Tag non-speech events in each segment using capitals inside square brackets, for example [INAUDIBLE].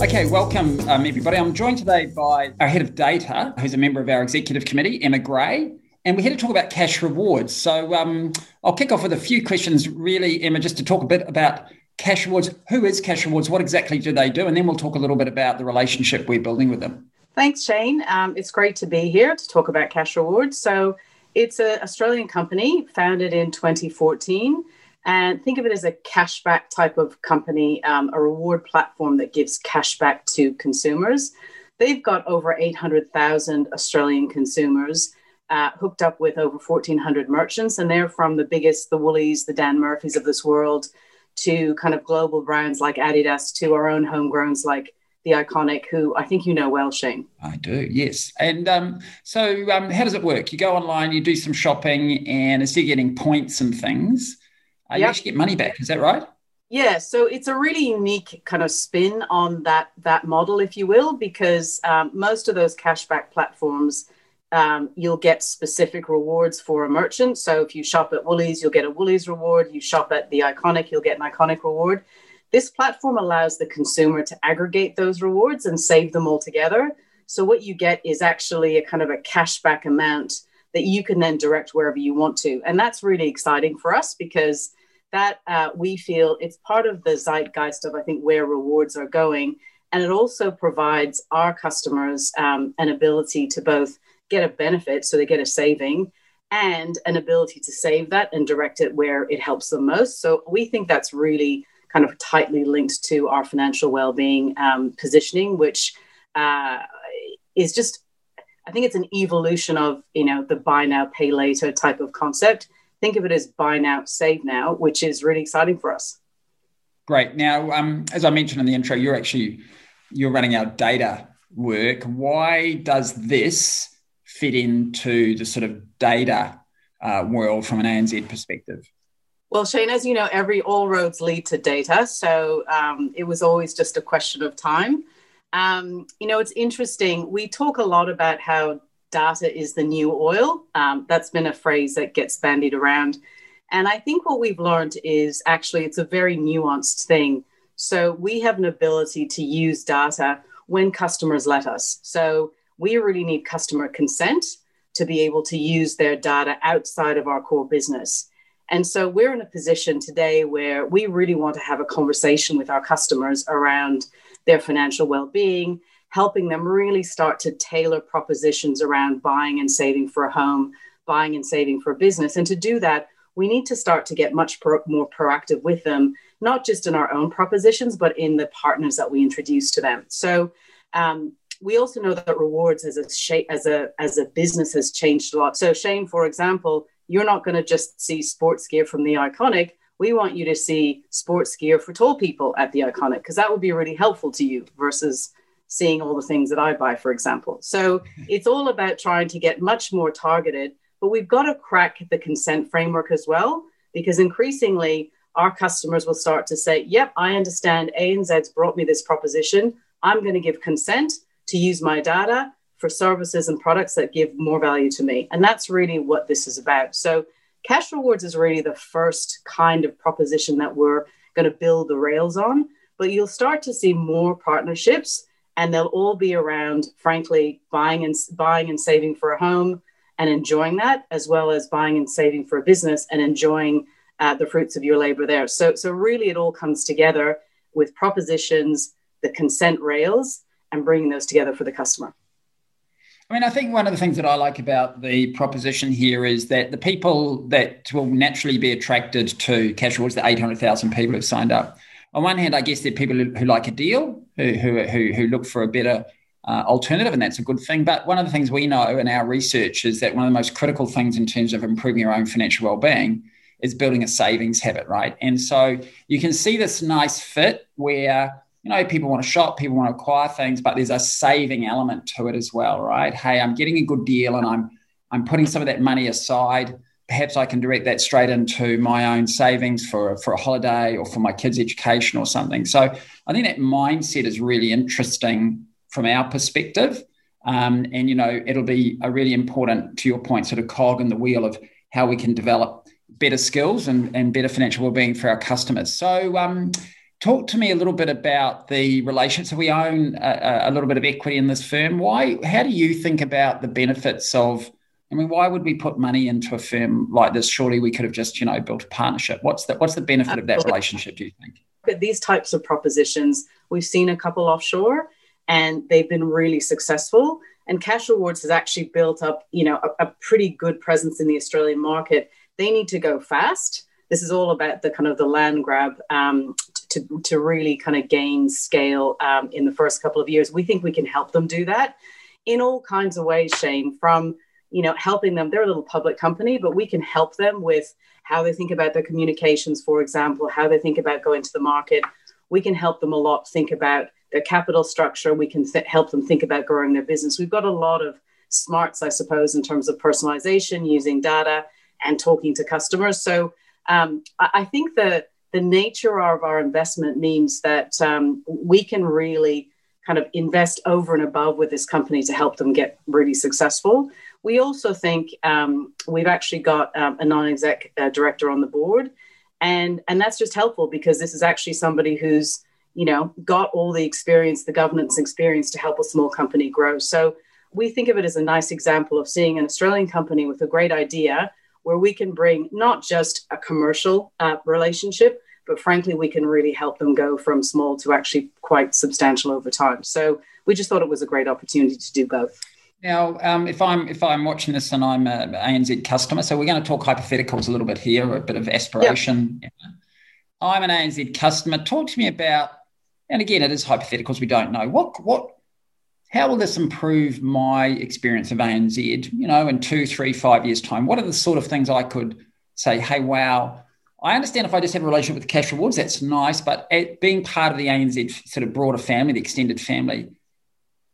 Okay, welcome um, everybody. I'm joined today by our head of data, who's a member of our executive committee, Emma Gray, and we're here to talk about Cashrewards. So um, I'll kick off with a few questions, really, Emma, just to talk a bit about Cashrewards. Who is Cashrewards? What exactly do they do? And then we'll talk a little bit about the relationship we're building with them. Thanks, Shane. Um, it's great to be here to talk about Cashrewards. So it's an Australian company founded in 2014 and think of it as a cashback type of company, um, a reward platform that gives cashback to consumers. They've got over 800,000 Australian consumers uh, hooked up with over 1,400 merchants, and they're from the biggest, the Woolies, the Dan Murphys of this world, to kind of global brands like Adidas, to our own homegrowns like the iconic, who I think you know well, Shane. I do, yes. And um, so, um, how does it work? You go online, you do some shopping, and instead of getting points and things, uh, yep. you actually get money back. Is that right? Yeah, so it's a really unique kind of spin on that that model, if you will, because um, most of those cashback platforms, um, you'll get specific rewards for a merchant. So if you shop at Woolies, you'll get a Woolies reward. You shop at the Iconic, you'll get an Iconic reward. This platform allows the consumer to aggregate those rewards and save them all together. So what you get is actually a kind of a cashback amount that you can then direct wherever you want to, and that's really exciting for us because that uh, we feel it's part of the zeitgeist of I think where rewards are going, and it also provides our customers um, an ability to both get a benefit, so they get a saving, and an ability to save that and direct it where it helps them most. So we think that's really kind of tightly linked to our financial well-being um, positioning, which uh, is just I think it's an evolution of you know the buy now pay later type of concept think of it as buy now, save now, which is really exciting for us. Great. Now, um, as I mentioned in the intro, you're actually you're running our data work. Why does this fit into the sort of data uh, world from an ANZ perspective? Well, Shane, as you know, every all roads lead to data, so um, it was always just a question of time. Um, you know, it's interesting. We talk a lot about how data is the new oil. Um, that's been a phrase that gets bandied around. And I think what we've learned is actually it's a very nuanced thing. So we have an ability to use data when customers let us. So we really need customer consent to be able to use their data outside of our core business. And so we're in a position today where we really want to have a conversation with our customers around their financial well being helping them really start to tailor propositions around buying and saving for a home, buying and saving for a business. And to do that, we need to start to get much pro- more proactive with them, not just in our own propositions, but in the partners that we introduce to them. So, um, we also know that rewards as a as a as a business has changed a lot. So Shane, for example, you're not going to just see sports gear from the iconic. We want you to see sports gear for tall people at the iconic because that would be really helpful to you versus seeing all the things that I buy, for example. So [LAUGHS] it's all about trying to get much more targeted, but we've got to crack the consent framework as well, because increasingly our customers will start to say, Yep, I understand ANZ's brought me this proposition. I'm going to give consent to use my data for services and products that give more value to me. And that's really what this is about. So, Cashrewards is really the first kind of proposition that we're going to build the rails on. But you'll start to see more partnerships and they'll all be around frankly buying and buying and saving for a home and enjoying that as well as buying and saving for a business and enjoying uh, the fruits of your labor there. So so really it all comes together with propositions the consent rails and bringing those together for the customer. I mean, I think one of the things that I like about the proposition here is that the people that will naturally be attracted to Cashrewards, the 800,000 people who've signed up, on one hand, I guess there are people who, who like a deal, who, who, who look for a better uh, alternative, and that's a good thing. But one of the things we know in our research is that one of the most critical things in terms of improving your own financial well-being is building a savings habit, right? And so you can see this nice fit where you know people want to shop, people want to acquire things, but there's a saving element to it as well, right? Hey, I'm getting a good deal, and I'm I'm putting some of that money aside perhaps I can direct that straight into my own savings for, for a holiday or for my kids' education or something. So I think that mindset is really interesting from our perspective. Um, and, you know, it'll be a really important, to your point, sort of cog in the wheel of how we can develop better skills and, and better financial well-being for our customers. So um, talk to me a little bit about the relationship. So we own a, a, little bit of equity in this firm. Why? How do you think about the benefits of? I mean, why would we put money into a firm like this? Surely we could have just, you know, built a partnership. What's the What's the benefit of that relationship? Do you think? These types of propositions, we've seen a couple offshore, and they've been really successful. And Cashrewards has actually built up, you know, a, a pretty good presence in the Australian market. They need to go fast this is all about the kind of the land grab um, to, to really kind of gain scale um, in the first couple of years. We think we can help them do that in all kinds of ways, Shane, from you know helping them. They're a little public company but we can help them with how they think about their communications for example how they think about going to the market. We can help them a lot think about their capital structure. We can th- help them think about growing their business. We've got a lot of smarts i suppose in terms of personalization using data and talking to customers. So um, I, I think that the nature of our investment means that um, we can really kind of invest over and above with this company to help them get really successful. We also think um, we've actually got um, a non-exec uh, director on the board, and and that's just helpful because this is actually somebody who's you know got all the experience, the governance experience to help a small company grow. So we think of it as a nice example of seeing an Australian company with a great idea where we can bring not just a commercial uh, relationship, but frankly, we can really help them go from small to actually quite substantial over time. So we just thought it was a great opportunity to do both. Now, um, if I'm if I'm watching this and I'm a ANZ customer, so we're going to talk hypotheticals a little bit here, a bit of aspiration. Yep. I'm an ANZ customer. Talk to me about, and again, it is hypotheticals. We don't know what what how will this improve my experience of ANZ, you know, in two, three, five years' time? What are the sort of things I could say, hey, wow, I understand if I just have a relationship with Cashrewards, that's nice, but being part of the ANZ sort of broader family, the extended family,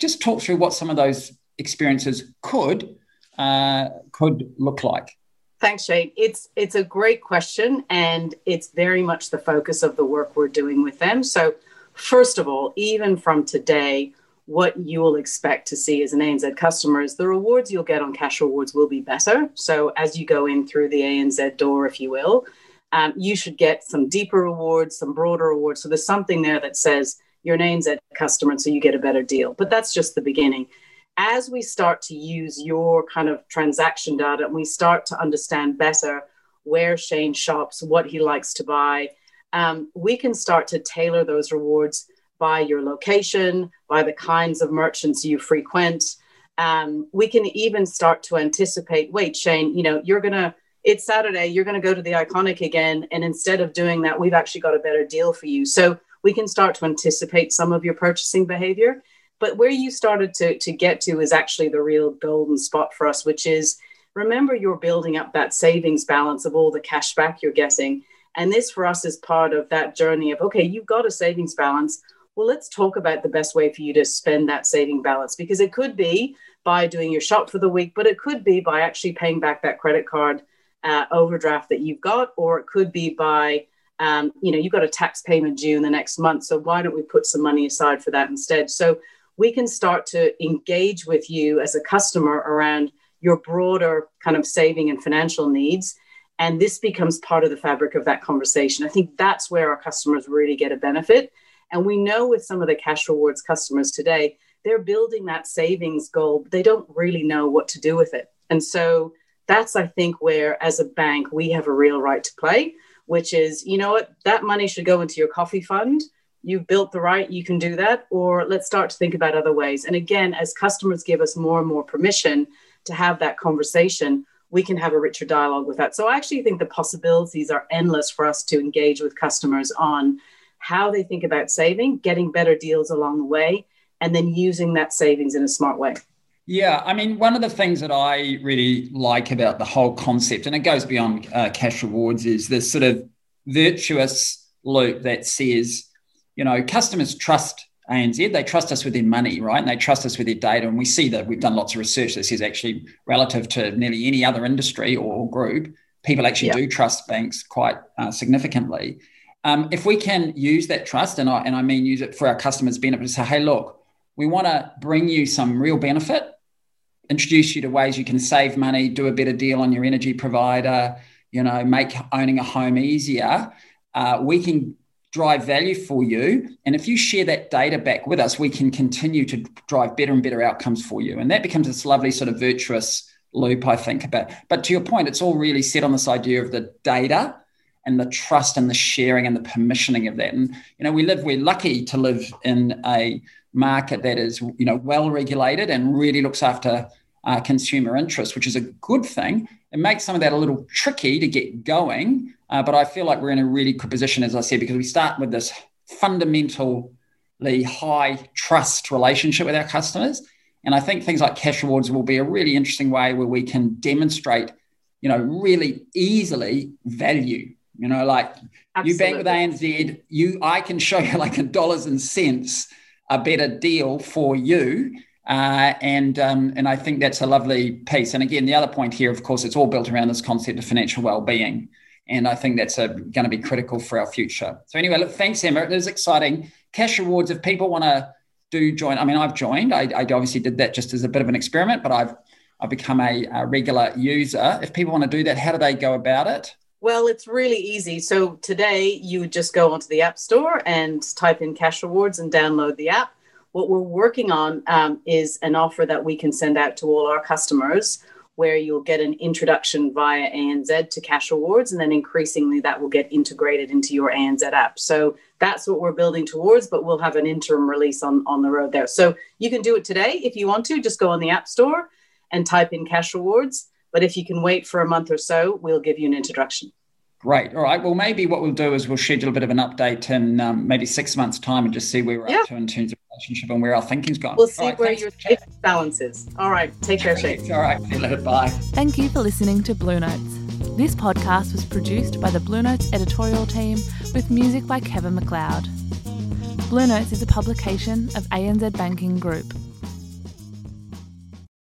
just talk through what some of those experiences could uh, could look like. Thanks, Shane. It's it's a great question, and it's very much the focus of the work we're doing with them. So, first of all, even from today, what you will expect to see as an ANZ customer is the rewards you'll get on Cashrewards will be better. So as you go in through the ANZ door, if you will, um, you should get some deeper rewards, some broader rewards. So there's something there that says you're an ANZ customer, and so you get a better deal. But that's just the beginning. As we start to use your kind of transaction data and we start to understand better where Shane shops, what he likes to buy, um, we can start to tailor those rewards by your location, by the kinds of merchants you frequent. Um, we can even start to anticipate wait, Shane, you know, you're going to, it's Saturday, you're going to go to the iconic again. And instead of doing that, we've actually got a better deal for you. So we can start to anticipate some of your purchasing behavior. But where you started to, to get to is actually the real golden spot for us, which is remember you're building up that savings balance of all the cash back you're getting. And this for us is part of that journey of okay, you've got a savings balance well, let's talk about the best way for you to spend that saving balance because it could be by doing your shop for the week, but it could be by actually paying back that credit card uh, overdraft that you've got, or it could be by, um, you know, you've got a tax payment due in the next month. So why don't we put some money aside for that instead? So we can start to engage with you as a customer around your broader kind of saving and financial needs. And this becomes part of the fabric of that conversation. I think that's where our customers really get a benefit and we know with some of the Cashrewards customers today, they're building that savings goal, but they don't really know what to do with it. And so that's, I think, where as a bank, we have a real right to play, which is, you know what, that money should go into your coffee fund. You've built the right, you can do that. Or let's start to think about other ways. And again, as customers give us more and more permission to have that conversation, we can have a richer dialogue with that. So I actually think the possibilities are endless for us to engage with customers on how they think about saving, getting better deals along the way, and then using that savings in a smart way. Yeah, I mean, one of the things that I really like about the whole concept, and it goes beyond uh, Cashrewards, is this sort of virtuous loop that says, you know, customers trust ANZ, they trust us with their money, right? And they trust us with their data. And we see that we've done lots of research that says actually, relative to nearly any other industry or group, people actually yeah. do trust banks quite uh, significantly. Um, if we can use that trust, and I, and I mean use it for our customers' benefit, to say, hey, look, we want to bring you some real benefit, introduce you to ways you can save money, do a better deal on your energy provider, you know, make owning a home easier. Uh, we can drive value for you. And if you share that data back with us, we can continue to drive better and better outcomes for you. And that becomes this lovely sort of virtuous loop, I think about. But to your point, it's all really set on this idea of the data and the trust and the sharing and the permissioning of that. And you know, we live, we're lucky to live in a market that is, you know, well regulated and really looks after uh, consumer interest, which is a good thing. It makes some of that a little tricky to get going, uh, but I feel like we're in a really good position, as I said, because we start with this fundamentally high trust relationship with our customers. And I think things like Cashrewards will be a really interesting way where we can demonstrate, you know, really easily value. You know, like Absolutely. you bank with ANZ, you I can show you like a dollars and cents a better deal for you. Uh, and um, and I think that's a lovely piece. And again, the other point here, of course, it's all built around this concept of financial well-being, and I think that's going to be critical for our future. So anyway, look, thanks, Emma. It is exciting. Cashrewards. If people want to do join, I mean, I've joined. I, I, obviously did that just as a bit of an experiment, but I've I've become a, a regular user. If people want to do that, how do they go about it? Well, it's really easy. So today you would just go onto the App Store and type in Cashrewards and download the app. What we're working on um, is an offer that we can send out to all our customers where you'll get an introduction via ANZ to Cashrewards, and then increasingly that will get integrated into your ANZ app. So that's what we're building towards, but we'll have an interim release on, on the road there. So you can do it today if you want to, just go on the App Store and type in Cashrewards but if you can wait for a month or so, we'll give you an introduction. Great. All right. Well, maybe what we'll do is we'll schedule a bit of an update in um, maybe six months' time and just see where we're yeah. up to in terms of relationship and where our thinking's gone. We'll see right, where your balance is. All right. Take care, Shane. All right. See you later. Bye. Thank you for listening to Blue Notes. This podcast was produced by the Blue Notes editorial team with music by Kevin MacLeod. Blue Notes is a publication of ANZ Banking Group.